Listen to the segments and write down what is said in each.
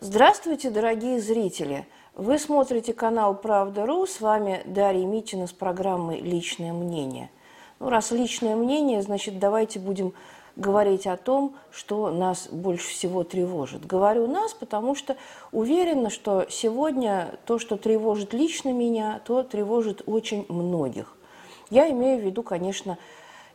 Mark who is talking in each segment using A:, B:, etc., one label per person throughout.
A: Здравствуйте, дорогие зрители! Вы смотрите канал «Правда.ру», с вами Дарья Митина с программой «Личное мнение». Ну, раз личное мнение, значит, давайте будем говорить о том, что нас больше всего тревожит. Говорю нас, потому что уверена, что сегодня то, что тревожит лично меня, то тревожит очень многих. Я имею в виду, конечно,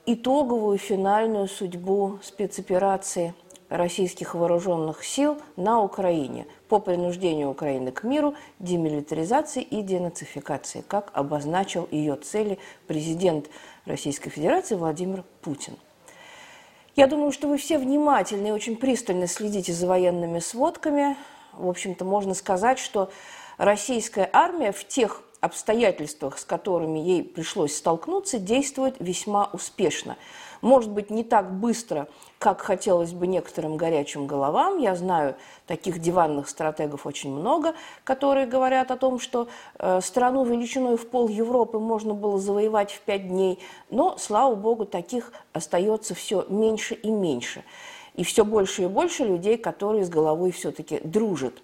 A: итоговую финальную судьбу спецоперации российских вооруженных сил на Украине по принуждению Украины к миру, демилитаризации и денацификации, как обозначил ее цели президент Российской Федерации Владимир Путин. Я думаю, что вы все внимательно и очень пристально следите за военными сводками. В общем-то, можно сказать, что российская армия в тех обстоятельствах, с которыми ей пришлось столкнуться, действует весьма успешно. Может быть, не так быстро, как хотелось бы некоторым горячим головам. Я знаю таких диванных стратегов очень много, которые говорят о том, что э, страну величиной в пол Европы можно было завоевать в пять дней. Но, слава богу, таких остается все меньше и меньше. И все больше и больше людей, которые с головой все-таки дружат.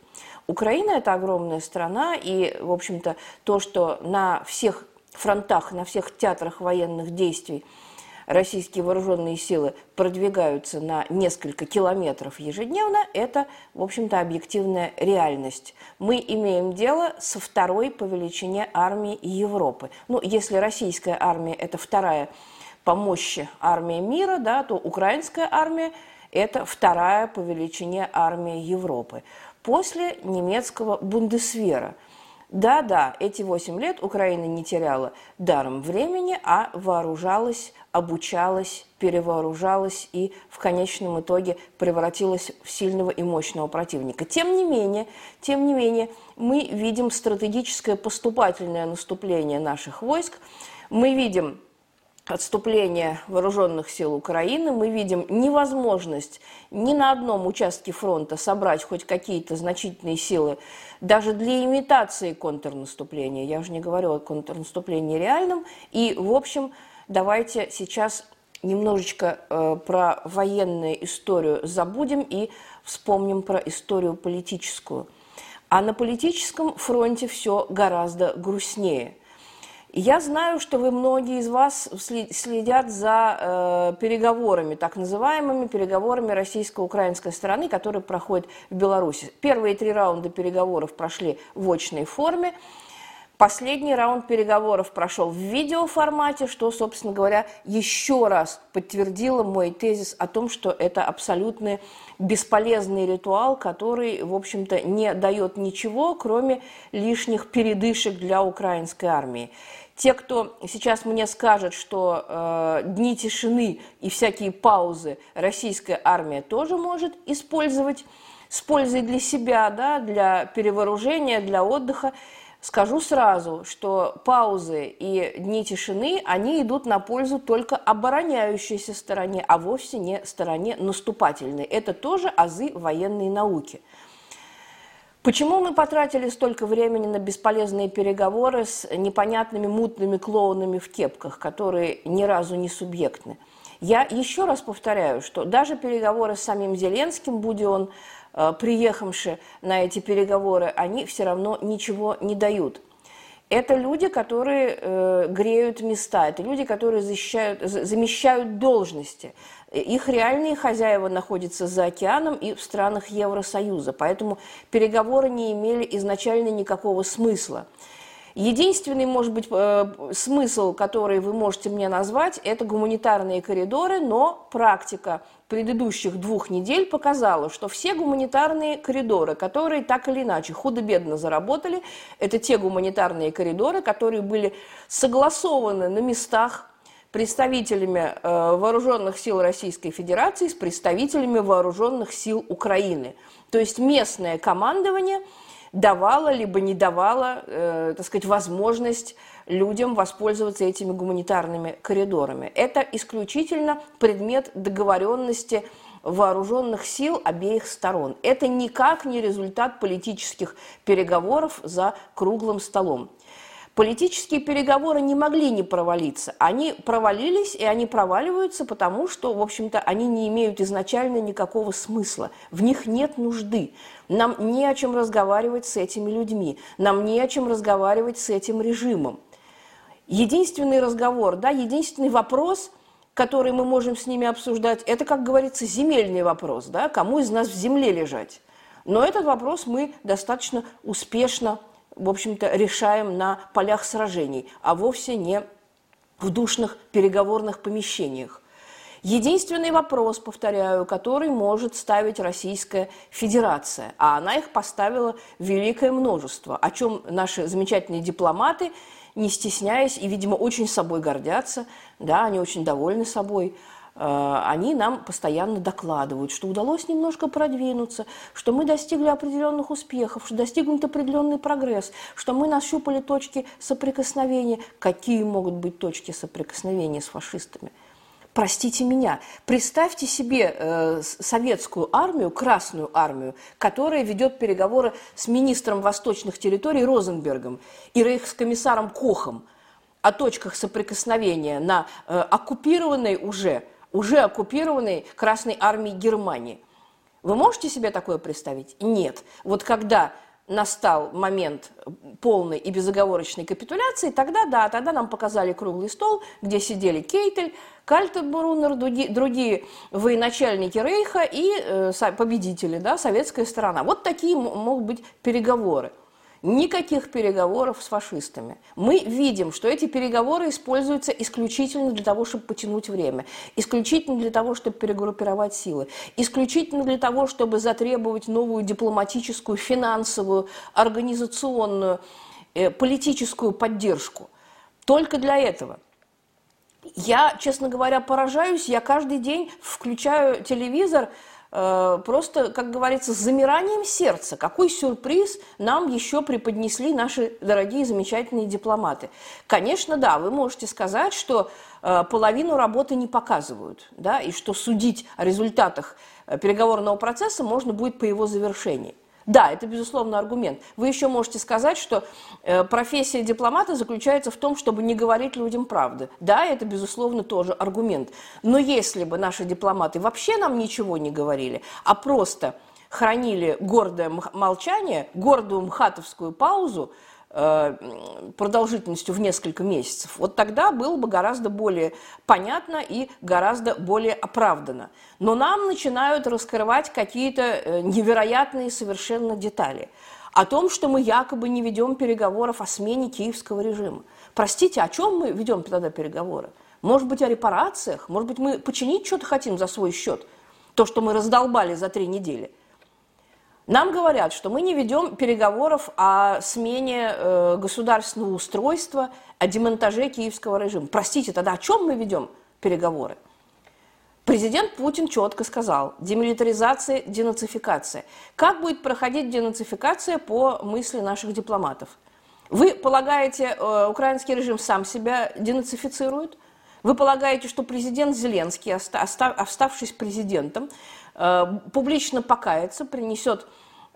A: Украина – это огромная страна, и, в общем-то, то, что на всех фронтах, на всех театрах военных действий российские вооруженные силы продвигаются на несколько километров ежедневно, это, в общем-то, объективная реальность. Мы имеем дело со второй по величине армии Европы. Ну, если российская армия – это вторая по мощи армия мира, да, то украинская армия – это вторая по величине армия Европы после немецкого Бундесвера. Да-да, эти восемь лет Украина не теряла даром времени, а вооружалась, обучалась, перевооружалась и в конечном итоге превратилась в сильного и мощного противника. Тем не менее, тем не менее, мы видим стратегическое поступательное наступление наших войск, мы видим отступления вооруженных сил Украины, мы видим невозможность ни на одном участке фронта собрать хоть какие-то значительные силы даже для имитации контрнаступления. Я уже не говорю о контрнаступлении реальном. И, в общем, давайте сейчас немножечко э, про военную историю забудем и вспомним про историю политическую. А на политическом фронте все гораздо грустнее – я знаю, что вы многие из вас следят за э, переговорами, так называемыми переговорами российско-украинской стороны, которые проходят в Беларуси. Первые три раунда переговоров прошли в очной форме. Последний раунд переговоров прошел в видеоформате, что, собственно говоря, еще раз подтвердило мой тезис о том, что это абсолютно бесполезный ритуал, который, в общем-то, не дает ничего, кроме лишних передышек для украинской армии. Те, кто сейчас мне скажет, что э, дни тишины и всякие паузы российская армия тоже может использовать с пользой для себя, да, для перевооружения, для отдыха, скажу сразу, что паузы и дни тишины, они идут на пользу только обороняющейся стороне, а вовсе не стороне наступательной. Это тоже азы военной науки – Почему мы потратили столько времени на бесполезные переговоры с непонятными мутными клоунами в кепках, которые ни разу не субъектны? Я еще раз повторяю, что даже переговоры с самим Зеленским, будь он э, приехавший на эти переговоры, они все равно ничего не дают. Это люди, которые э, греют места, это люди, которые защищают, замещают должности. Их реальные хозяева находятся за океаном и в странах Евросоюза, поэтому переговоры не имели изначально никакого смысла. Единственный, может быть, э, смысл, который вы можете мне назвать, это гуманитарные коридоры, но практика предыдущих двух недель показала, что все гуманитарные коридоры, которые так или иначе худо-бедно заработали, это те гуманитарные коридоры, которые были согласованы на местах представителями э, вооруженных сил Российской Федерации с представителями вооруженных сил Украины. То есть местное командование давало либо не давало, э, так сказать, возможность людям воспользоваться этими гуманитарными коридорами. Это исключительно предмет договоренности вооруженных сил обеих сторон. Это никак не результат политических переговоров за круглым столом. Политические переговоры не могли не провалиться. Они провалились, и они проваливаются, потому что, в общем-то, они не имеют изначально никакого смысла. В них нет нужды. Нам не о чем разговаривать с этими людьми. Нам не о чем разговаривать с этим режимом. Единственный разговор, да, единственный вопрос, который мы можем с ними обсуждать, это, как говорится, земельный вопрос, да, кому из нас в земле лежать. Но этот вопрос мы достаточно успешно в общем-то, решаем на полях сражений, а вовсе не в душных переговорных помещениях. Единственный вопрос, повторяю, который может ставить Российская Федерация, а она их поставила великое множество, о чем наши замечательные дипломаты, не стесняясь и, видимо, очень собой гордятся, да, они очень довольны собой – они нам постоянно докладывают, что удалось немножко продвинуться, что мы достигли определенных успехов, что достигнут определенный прогресс, что мы нащупали точки соприкосновения. Какие могут быть точки соприкосновения с фашистами? Простите меня, представьте себе э, советскую армию, Красную армию, которая ведет переговоры с министром восточных территорий Розенбергом и рейхскомиссаром Кохом о точках соприкосновения на э, оккупированной уже уже оккупированной Красной армией Германии. Вы можете себе такое представить? Нет. Вот когда настал момент полной и безоговорочной капитуляции, тогда да, тогда нам показали круглый стол, где сидели Кейтель, Кальтенбруннер, другие, другие военачальники Рейха и э, победители, да, советская сторона. Вот такие могут быть переговоры. Никаких переговоров с фашистами. Мы видим, что эти переговоры используются исключительно для того, чтобы потянуть время, исключительно для того, чтобы перегруппировать силы, исключительно для того, чтобы затребовать новую дипломатическую, финансовую, организационную, э, политическую поддержку. Только для этого – я, честно говоря, поражаюсь. Я каждый день включаю телевизор, просто, как говорится, с замиранием сердца, какой сюрприз нам еще преподнесли наши дорогие замечательные дипломаты. Конечно, да, вы можете сказать, что э, половину работы не показывают, да, и что судить о результатах э, переговорного процесса можно будет по его завершении. Да, это, безусловно, аргумент. Вы еще можете сказать, что э, профессия дипломата заключается в том, чтобы не говорить людям правды. Да, это, безусловно, тоже аргумент. Но если бы наши дипломаты вообще нам ничего не говорили, а просто хранили гордое молчание, гордую мхатовскую паузу, продолжительностью в несколько месяцев, вот тогда было бы гораздо более понятно и гораздо более оправдано. Но нам начинают раскрывать какие-то э, невероятные совершенно детали о том, что мы якобы не ведем переговоров о смене киевского режима. Простите, о чем мы ведем тогда переговоры? Может быть, о репарациях? Может быть, мы починить что-то хотим за свой счет? То, что мы раздолбали за три недели – нам говорят, что мы не ведем переговоров о смене э, государственного устройства, о демонтаже киевского режима. Простите, тогда о чем мы ведем переговоры? Президент Путин четко сказал, демилитаризация, денацификация. Как будет проходить денацификация по мысли наших дипломатов? Вы полагаете, э, украинский режим сам себя денацифицирует? Вы полагаете, что президент Зеленский, оставшись президентом, э, публично покается, принесет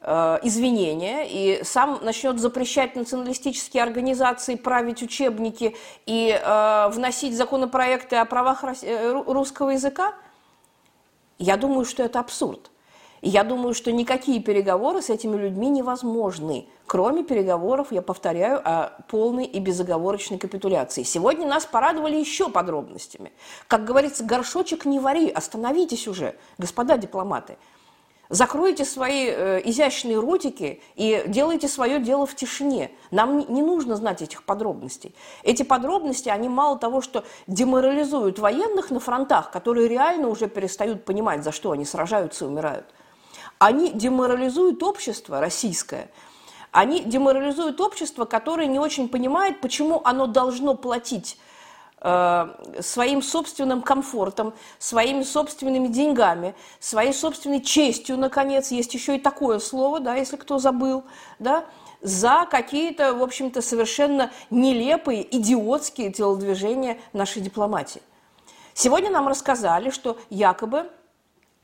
A: извинения и сам начнет запрещать националистические организации править учебники и э, вносить законопроекты о правах э, русского языка, я думаю, что это абсурд. Я думаю, что никакие переговоры с этими людьми невозможны, кроме переговоров, я повторяю, о полной и безоговорочной капитуляции. Сегодня нас порадовали еще подробностями. Как говорится, горшочек не вари, остановитесь уже, господа дипломаты – Закройте свои э, изящные ротики и делайте свое дело в тишине. Нам не нужно знать этих подробностей. Эти подробности, они мало того, что деморализуют военных на фронтах, которые реально уже перестают понимать, за что они сражаются и умирают. Они деморализуют общество российское. Они деморализуют общество, которое не очень понимает, почему оно должно платить своим собственным комфортом, своими собственными деньгами, своей собственной честью, наконец, есть еще и такое слово, да, если кто забыл, да, за какие-то, в общем-то, совершенно нелепые, идиотские телодвижения нашей дипломатии. Сегодня нам рассказали, что якобы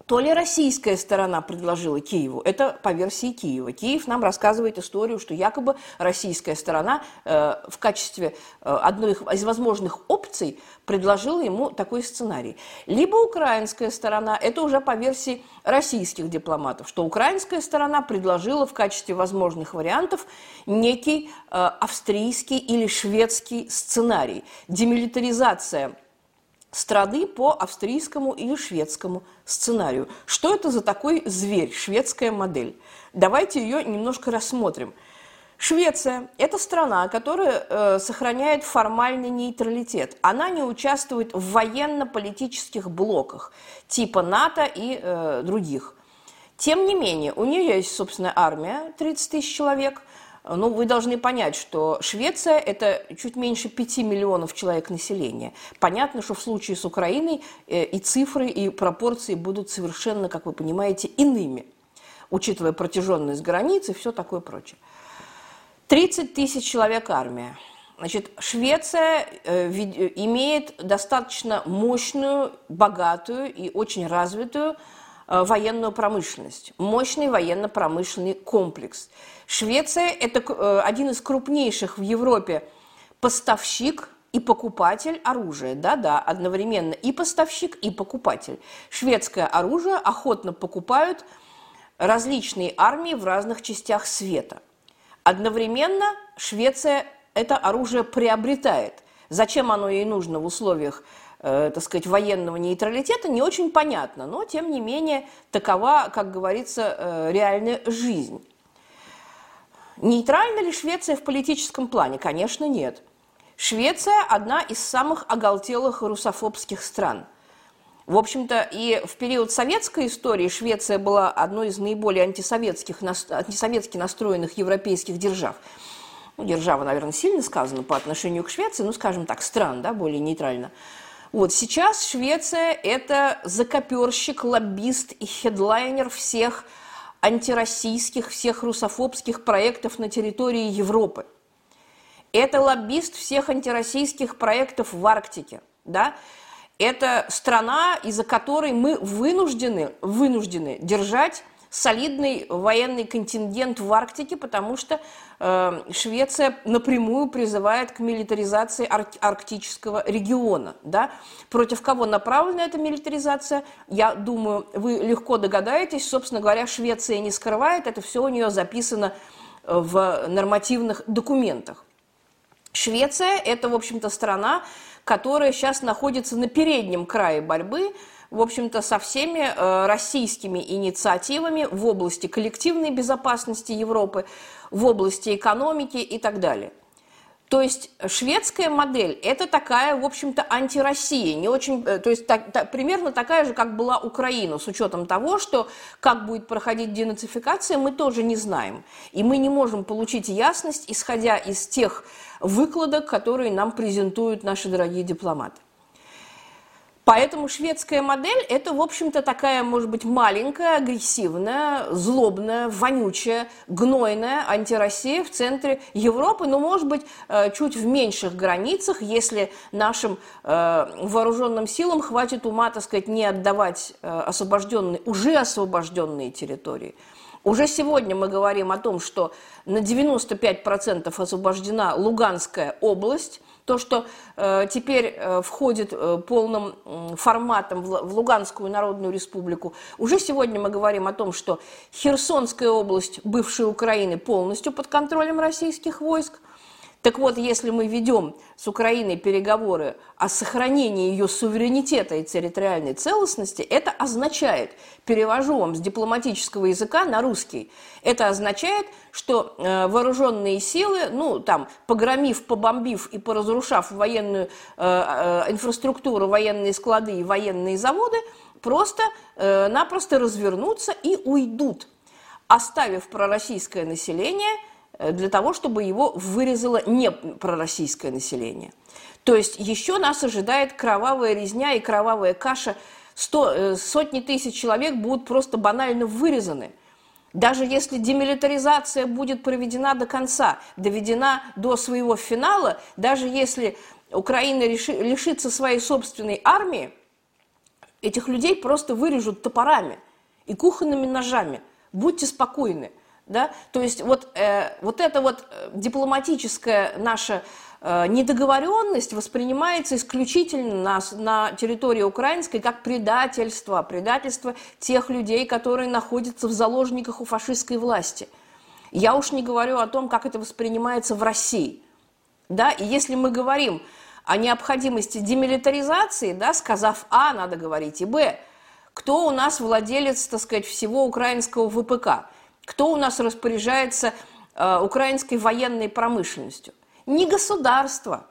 A: то ли российская сторона предложила Киеву, это по версии Киева. Киев нам рассказывает историю, что якобы российская сторона э, в качестве э, одной из возможных опций предложила ему такой сценарий. Либо украинская сторона, это уже по версии российских дипломатов, что украинская сторона предложила в качестве возможных вариантов некий э, австрийский или шведский сценарий. Демилитаризация – страны по австрийскому или шведскому сценарию. Что это за такой зверь, шведская модель? Давайте ее немножко рассмотрим. Швеция – это страна, которая э, сохраняет формальный нейтралитет. Она не участвует в военно-политических блоках типа НАТО и э, других. Тем не менее, у нее есть собственная армия, 30 тысяч человек – ну, вы должны понять, что Швеция – это чуть меньше 5 миллионов человек населения. Понятно, что в случае с Украиной э, и цифры, и пропорции будут совершенно, как вы понимаете, иными, учитывая протяженность границ и все такое прочее. 30 тысяч человек армия. Значит, Швеция э, имеет достаточно мощную, богатую и очень развитую Э, военную промышленность, мощный военно-промышленный комплекс. Швеция – это э, один из крупнейших в Европе поставщик и покупатель оружия. Да-да, одновременно и поставщик, и покупатель. Шведское оружие охотно покупают различные армии в разных частях света. Одновременно Швеция это оружие приобретает. Зачем оно ей нужно в условиях э, так сказать, военного нейтралитета, не очень понятно. Но, тем не менее, такова, как говорится, э, реальная жизнь. Нейтральна ли Швеция в политическом плане? Конечно, нет. Швеция – одна из самых оголтелых русофобских стран. В общем-то, и в период советской истории Швеция была одной из наиболее антисоветских, антисоветски настроенных европейских держав. Ну, держава, наверное, сильно сказано по отношению к Швеции, ну, скажем так, стран, да, более нейтрально. Вот сейчас Швеция – это закоперщик, лоббист и хедлайнер всех антироссийских, всех русофобских проектов на территории Европы. Это лоббист всех антироссийских проектов в Арктике. Да? Это страна, из-за которой мы вынуждены, вынуждены держать солидный военный контингент в Арктике, потому что э, Швеция напрямую призывает к милитаризации ар- арктического региона. Да? Против кого направлена эта милитаризация, я думаю, вы легко догадаетесь. Собственно говоря, Швеция не скрывает, это все у нее записано в нормативных документах. Швеция – это, в общем-то, страна, которая сейчас находится на переднем крае борьбы в общем-то, со всеми э, российскими инициативами в области коллективной безопасности Европы, в области экономики и так далее. То есть шведская модель – это такая, в общем-то, антироссия, не очень, э, то есть так, так, примерно такая же, как была Украина, с учетом того, что как будет проходить денацификация, мы тоже не знаем. И мы не можем получить ясность, исходя из тех выкладок, которые нам презентуют наши дорогие дипломаты. Поэтому шведская модель – это, в общем-то, такая, может быть, маленькая, агрессивная, злобная, вонючая, гнойная антироссия в центре Европы, но, может быть, э, чуть в меньших границах, если нашим э, вооруженным силам хватит ума, так сказать, не отдавать э, освобожденные, уже освобожденные территории. Уже сегодня мы говорим о том, что на 95% освобождена Луганская область, то, что э, теперь э, входит э, полным э, форматом в, в Луганскую Народную Республику. Уже сегодня мы говорим о том, что Херсонская область бывшей Украины полностью под контролем российских войск. Так вот, если мы ведем с Украиной переговоры о сохранении ее суверенитета и территориальной целостности, это означает, перевожу вам с дипломатического языка на русский, это означает, что э, вооруженные силы, ну, там, погромив, побомбив и поразрушав военную э, э, инфраструктуру, военные склады и военные заводы, просто-напросто э, развернутся и уйдут, оставив пророссийское население – для того, чтобы его вырезало не пророссийское население. То есть еще нас ожидает кровавая резня и кровавая каша. Сто, э, сотни тысяч человек будут просто банально вырезаны. Даже если демилитаризация будет проведена до конца, доведена до своего финала, даже если Украина реши, лишится своей собственной армии, Этих людей просто вырежут топорами и кухонными ножами. Будьте спокойны. Да? То есть вот, э, вот эта вот э, дипломатическая наша э, недоговоренность воспринимается исключительно на, на территории украинской как предательство, предательство тех людей, которые находятся в заложниках у фашистской власти. Я уж не говорю о том, как это воспринимается в России. Да? И если мы говорим о необходимости демилитаризации, да, сказав А, надо говорить и Б, кто у нас владелец, так сказать, всего украинского ВПК – кто у нас распоряжается э, украинской военной промышленностью? Не государство.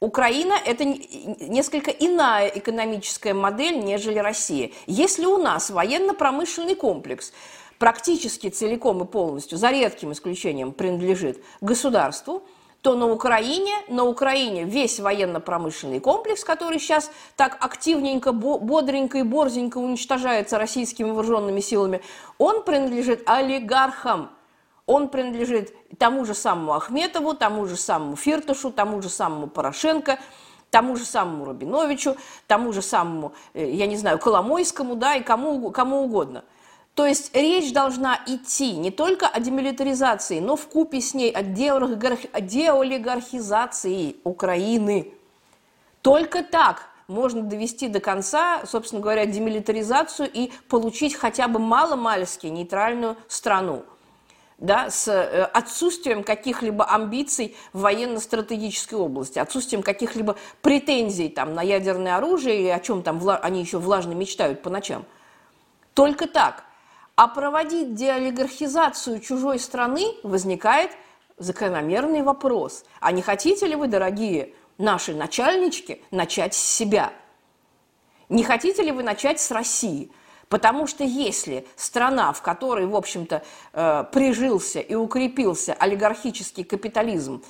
A: Украина – это несколько иная экономическая модель, нежели Россия. Если у нас военно-промышленный комплекс практически целиком и полностью, за редким исключением, принадлежит государству – то на Украине, на Украине весь военно-промышленный комплекс, который сейчас так активненько, бодренько и борзенько уничтожается российскими вооруженными силами, он принадлежит олигархам. Он принадлежит тому же самому Ахметову, тому же самому Фирташу, тому же самому Порошенко, тому же самому Рубиновичу, тому же самому, э, я не знаю, Коломойскому, да, и кому, кому угодно – то есть речь должна идти не только о демилитаризации, но в купе с ней о деолигархизации Украины. Только так можно довести до конца, собственно говоря, демилитаризацию и получить хотя бы мало-мальски нейтральную страну да, с э, отсутствием каких-либо амбиций в военно-стратегической области, отсутствием каких-либо претензий там, на ядерное оружие или о чем там они еще влажно мечтают по ночам. Только так. А проводить деолигархизацию чужой страны возникает закономерный вопрос. А не хотите ли вы, дорогие наши начальнички, начать с себя? Не хотите ли вы начать с России? Потому что если страна, в которой, в общем-то, э, прижился и укрепился олигархический капитализм,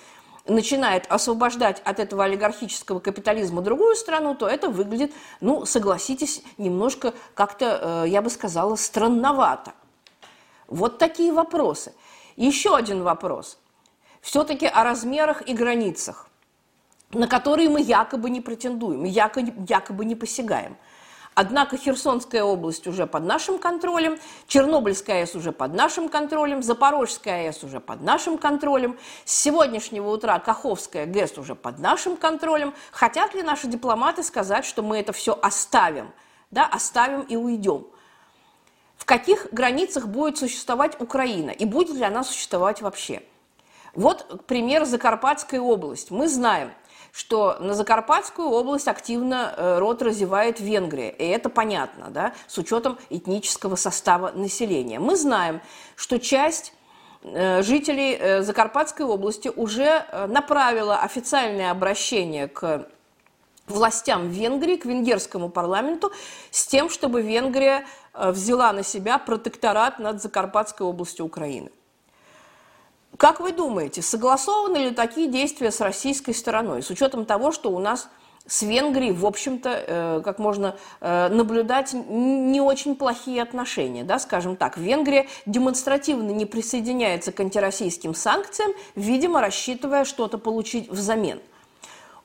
A: начинает освобождать от этого олигархического капитализма другую страну, то это выглядит, ну, согласитесь, немножко как-то, э, я бы сказала, странновато. Вот такие вопросы. Еще один вопрос. Все-таки о размерах и границах, на которые мы якобы не претендуем, якобы, якобы не посягаем – Однако Херсонская область уже под нашим контролем, Чернобыльская АЭС уже под нашим контролем, Запорожская АЭС уже под нашим контролем, с сегодняшнего утра Каховская ГЭС уже под нашим контролем. Хотят ли наши дипломаты сказать, что мы это все оставим, да, оставим и уйдем? В каких границах будет существовать Украина и будет ли она существовать вообще? Вот пример Закарпатская область. Мы знаем – что на Закарпатскую область активно э, рот развивает Венгрия. И это понятно, да, с учетом этнического состава населения. Мы знаем, что часть э, жителей э, Закарпатской области уже направила официальное обращение к властям Венгрии, к венгерскому парламенту, с тем, чтобы Венгрия взяла на себя протекторат над Закарпатской областью Украины. Как вы думаете, согласованы ли такие действия с российской стороной, с учетом того, что у нас с Венгрией, в общем-то, э, как можно э, наблюдать, не очень плохие отношения, да, скажем так. Венгрия демонстративно не присоединяется к антироссийским санкциям, видимо, рассчитывая что-то получить взамен.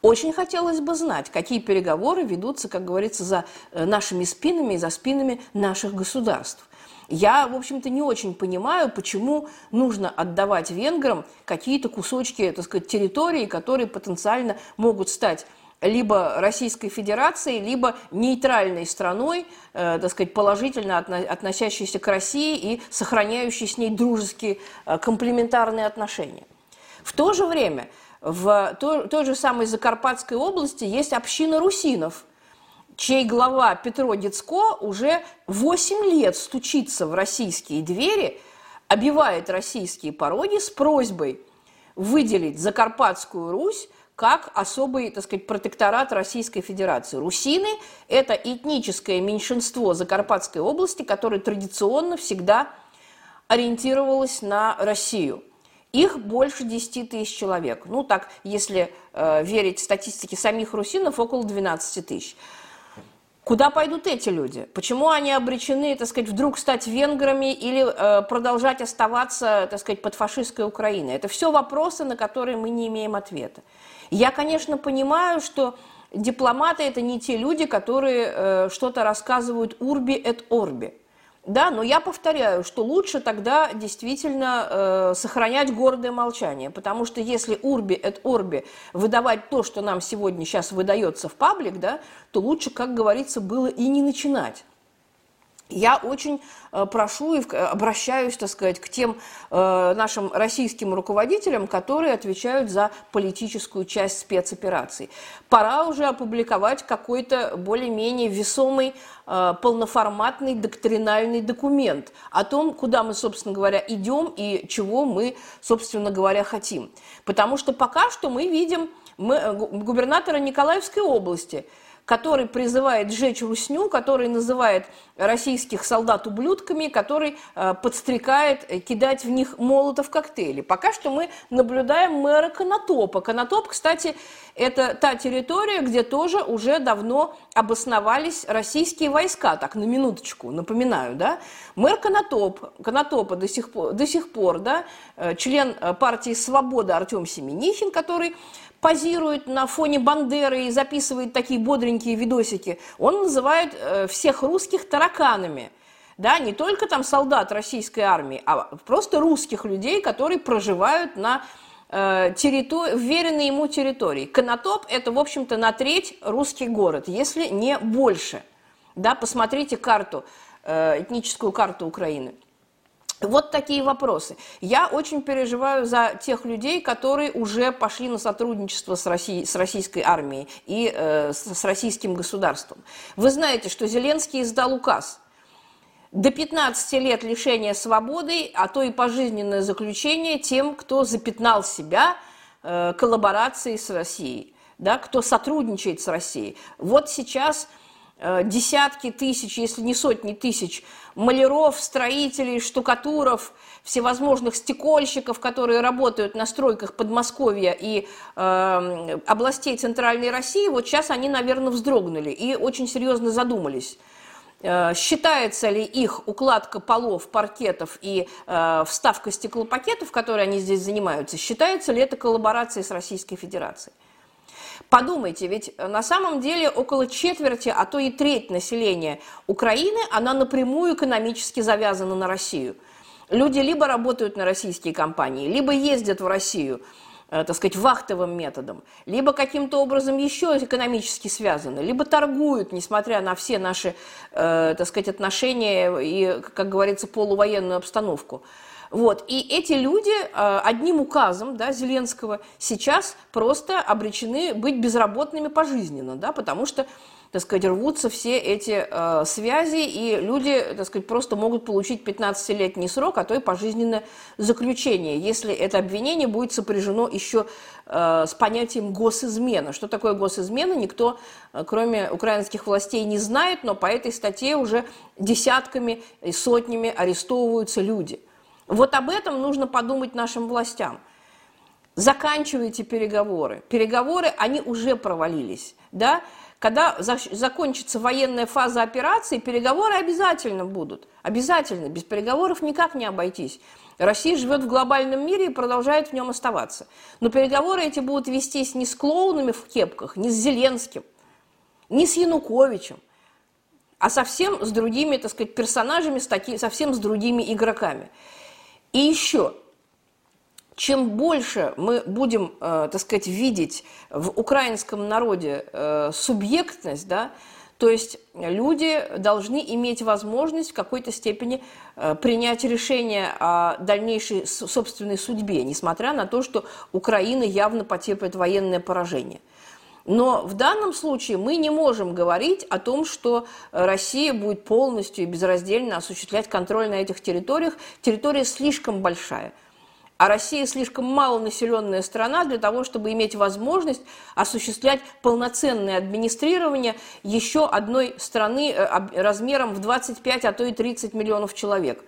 A: Очень хотелось бы знать, какие переговоры ведутся, как говорится, за э, нашими спинами и за спинами наших государств. Я, в общем-то, не очень понимаю, почему нужно отдавать венграм какие-то кусочки, так сказать, территории, которые потенциально могут стать либо Российской Федерацией, либо нейтральной страной, э, так сказать, положительно относящейся к России и сохраняющей с ней дружеские э, комплементарные отношения. В то же время в той, той же самой Закарпатской области есть община русинов – чей глава Петро Децко уже 8 лет стучится в российские двери, обивает российские пороги с просьбой выделить Закарпатскую Русь как особый, так сказать, протекторат Российской Федерации. Русины – это этническое меньшинство Закарпатской области, которое традиционно всегда ориентировалось на Россию. Их больше 10 тысяч человек. Ну, так, если э, верить статистике самих русинов, около 12 тысяч. Куда пойдут эти люди? Почему они обречены, так сказать, вдруг стать венграми или э, продолжать оставаться, так сказать, под фашистской Украиной? Это все вопросы, на которые мы не имеем ответа. Я, конечно, понимаю, что дипломаты – это не те люди, которые э, что-то рассказывают урби et орби. Да, но я повторяю, что лучше тогда действительно э, сохранять гордое молчание, потому что если урби et орби выдавать то, что нам сегодня сейчас выдается в паблик, да, то лучше, как говорится, было и не начинать. Я очень э, прошу и обращаюсь, так сказать, к тем э, нашим российским руководителям, которые отвечают за политическую часть спецопераций. Пора уже опубликовать какой-то более-менее весомый, э, полноформатный доктринальный документ о том, куда мы, собственно говоря, идем и чего мы, собственно говоря, хотим. Потому что пока что мы видим мы, губернатора Николаевской области – который призывает сжечь русню, который называет российских солдат ублюдками, который э, подстрекает э, кидать в них молотов коктейли. Пока что мы наблюдаем мэра Конотопа. Конотоп, кстати, это та территория, где тоже уже давно обосновались российские войска, так, на минуточку, напоминаю, да. Мэр Конотоп, Конотопа до сих пор, до сих пор да, э, член э, партии «Свобода» Артем Семенихин, который позирует на фоне Бандеры и записывает такие бодренькие видосики, он называет э, всех русских тараканами. Да, не только там солдат российской армии, а просто русских людей, которые проживают на э, территори- вверенной ему территории. Конотоп – это, в общем-то, на треть русский город, если не больше. Да, посмотрите карту, э, этническую карту Украины. Вот такие вопросы. Я очень переживаю за тех людей, которые уже пошли на сотрудничество с, Россией, с российской армией и э, с, российским государством. Вы знаете, что Зеленский издал указ до 15 лет лишения свободы, а то и пожизненное заключение тем, кто запятнал себя э, коллаборацией с Россией, да, кто сотрудничает с Россией. Вот сейчас десятки тысяч, если не сотни тысяч маляров, строителей, штукатуров, всевозможных стекольщиков, которые работают на стройках Подмосковья и э, областей Центральной России, вот сейчас они, наверное, вздрогнули и очень серьезно задумались. Э, считается ли их укладка полов, паркетов и э, вставка стеклопакетов, которые они здесь занимаются, считается ли это коллаборацией с Российской Федерацией? Подумайте, ведь на самом деле около четверти, а то и треть населения Украины, она напрямую экономически завязана на Россию. Люди либо работают на российские компании, либо ездят в Россию, э, так сказать, вахтовым методом, либо каким-то образом еще экономически связаны, либо торгуют, несмотря на все наши, э, так сказать, отношения и, как говорится, полувоенную обстановку. Вот. И эти люди э, одним указом да, Зеленского сейчас просто обречены быть безработными пожизненно, да, потому что так сказать, рвутся все эти э, связи, и люди, так сказать, просто могут получить 15-летний срок, а то и пожизненное заключение, если это обвинение будет сопряжено еще э, с понятием госизмена. Что такое госизмена, никто, э, кроме украинских властей, не знает, но по этой статье уже десятками и сотнями арестовываются люди – вот об этом нужно подумать нашим властям. Заканчивайте переговоры. Переговоры, они уже провалились. Да? Когда закончится военная фаза операции, переговоры обязательно будут. Обязательно. Без переговоров никак не обойтись. Россия живет в глобальном мире и продолжает в нем оставаться. Но переговоры эти будут вестись не с клоунами в кепках, не с Зеленским, не с Януковичем, а совсем с другими, так сказать, персонажами, с таки, совсем с другими игроками. И еще, чем больше мы будем, э, так сказать, видеть в украинском народе э, субъектность, да, то есть люди должны иметь возможность в какой-то степени э, принять решение о дальнейшей собственной судьбе, несмотря на то, что Украина явно потерпит военное поражение – но в данном случае мы не можем говорить о том, что Россия будет полностью и безраздельно осуществлять контроль на этих территориях. Территория слишком большая. А Россия слишком малонаселенная страна для того, чтобы иметь возможность осуществлять полноценное администрирование еще одной страны э, размером в 25, а то и 30 миллионов человек.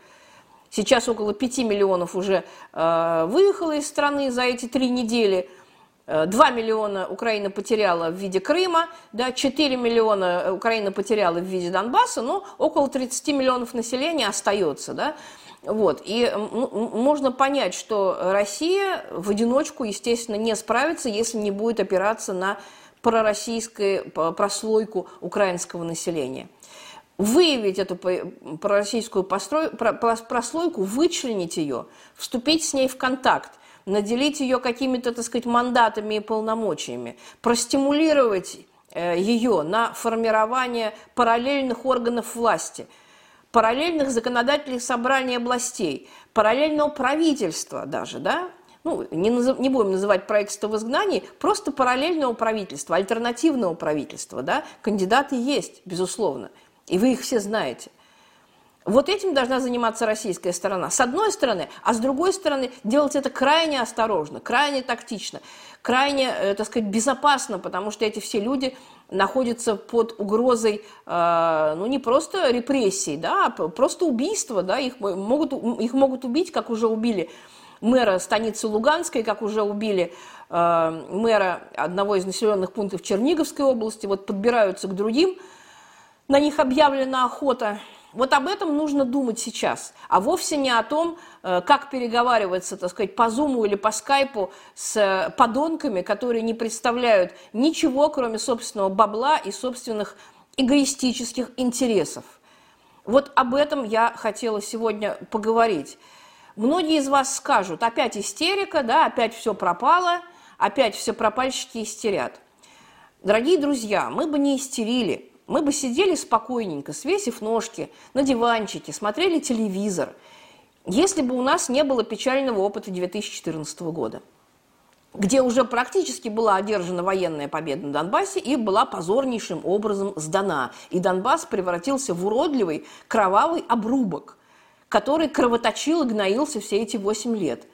A: Сейчас около 5 миллионов уже э, выехало из страны за эти три недели – 2 миллиона Украина потеряла в виде Крыма, да, 4 миллиона Украина потеряла в виде Донбасса, но около 30 миллионов населения остается. Да. Вот. И можно понять, что Россия в одиночку, естественно, не справится, если не будет опираться на пророссийскую прослойку украинского населения. Выявить эту пророссийскую прослойку, вычленить ее, вступить с ней в контакт, наделить ее какими-то, так сказать, мандатами и полномочиями, простимулировать э, ее на формирование параллельных органов власти, параллельных законодательных собраний областей, параллельного правительства даже, да, ну, не, назов, не будем называть правительство в изгнании, просто параллельного правительства, альтернативного правительства, да, кандидаты есть, безусловно, и вы их все знаете. Вот этим должна заниматься российская сторона. С одной стороны, а с другой стороны, делать это крайне осторожно, крайне тактично, крайне, э, так сказать, безопасно, потому что эти все люди находятся под угрозой, э, ну, не просто репрессий, да, а просто убийства, да, их могут, их могут убить, как уже убили мэра станицы Луганской, как уже убили э, мэра одного из населенных пунктов Черниговской области, вот подбираются к другим, на них объявлена охота. Вот об этом нужно думать сейчас, а вовсе не о том, э, как переговариваться, так сказать, по зуму или по скайпу с подонками, которые не представляют ничего, кроме собственного бабла и собственных эгоистических интересов. Вот об этом я хотела сегодня поговорить. Многие из вас скажут, опять истерика, да, опять все пропало, опять все пропальщики истерят. Дорогие друзья, мы бы не истерили, мы бы сидели спокойненько, свесив ножки на диванчике, смотрели телевизор, если бы у нас не было печального опыта 2014 года, где уже практически была одержана военная победа на Донбассе и была позорнейшим образом сдана. И Донбасс превратился в уродливый кровавый обрубок – который кровоточил и гноился все эти 8 лет.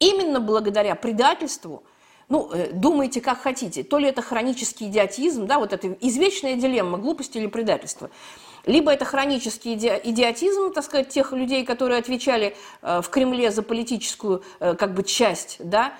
A: Именно благодаря предательству, ну, э, думайте как хотите, то ли это хронический идиотизм, да, вот это извечная дилемма, глупость или предательство, либо это хронический идиотизм, так сказать, тех людей, которые отвечали э, в Кремле за политическую, э, как бы, часть, да,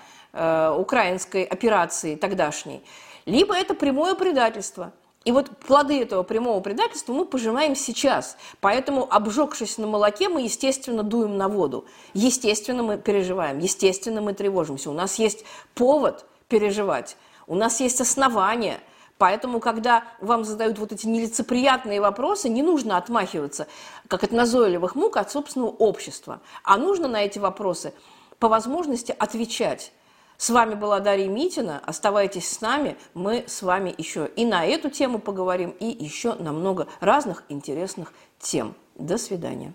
A: украинской операции тогдашней, либо это прямое предательство – и вот плоды этого прямого предательства мы пожимаем сейчас. Поэтому, обжегшись на молоке, мы, естественно, дуем на воду. Естественно, мы переживаем, естественно, мы тревожимся. У нас есть повод переживать, у нас есть основания. Поэтому, когда вам задают вот эти нелицеприятные вопросы, не нужно отмахиваться, как от назойливых мук, от собственного общества. А нужно на эти вопросы по возможности отвечать. С вами была Дарья Митина. Оставайтесь с нами. Мы с вами еще и на эту тему поговорим, и еще на много разных интересных тем. До свидания.